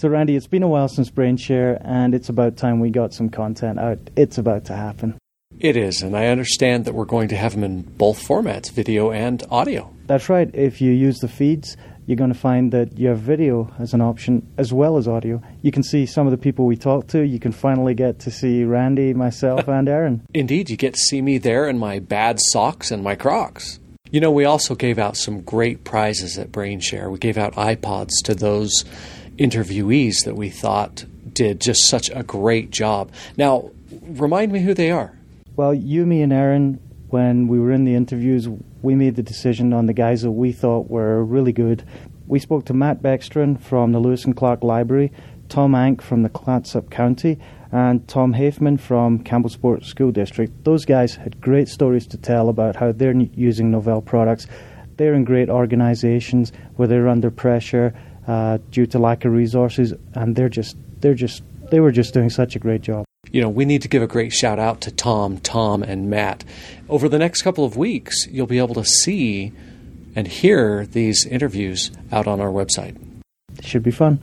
So, Randy, it's been a while since BrainShare, and it's about time we got some content out. It's about to happen. It is, and I understand that we're going to have them in both formats, video and audio. That's right. If you use the feeds, you're going to find that you have video as an option as well as audio. You can see some of the people we talked to. You can finally get to see Randy, myself, and Aaron. Indeed, you get to see me there in my bad socks and my Crocs. You know, we also gave out some great prizes at BrainShare. We gave out iPods to those interviewees that we thought did just such a great job. Now, remind me who they are. Well, you, me, and Aaron, when we were in the interviews, we made the decision on the guys that we thought were really good. We spoke to Matt Beckstrom from the Lewis and Clark Library, Tom Ank from the Clatsop County, and Tom Hafman from Campbellsport School District. Those guys had great stories to tell about how they're using Novell products. They're in great organizations where they're under pressure uh, due to lack of resources, and they're just they're just they were just doing such a great job. You know, we need to give a great shout out to Tom, Tom, and Matt. Over the next couple of weeks, you'll be able to see and hear these interviews out on our website. Should be fun.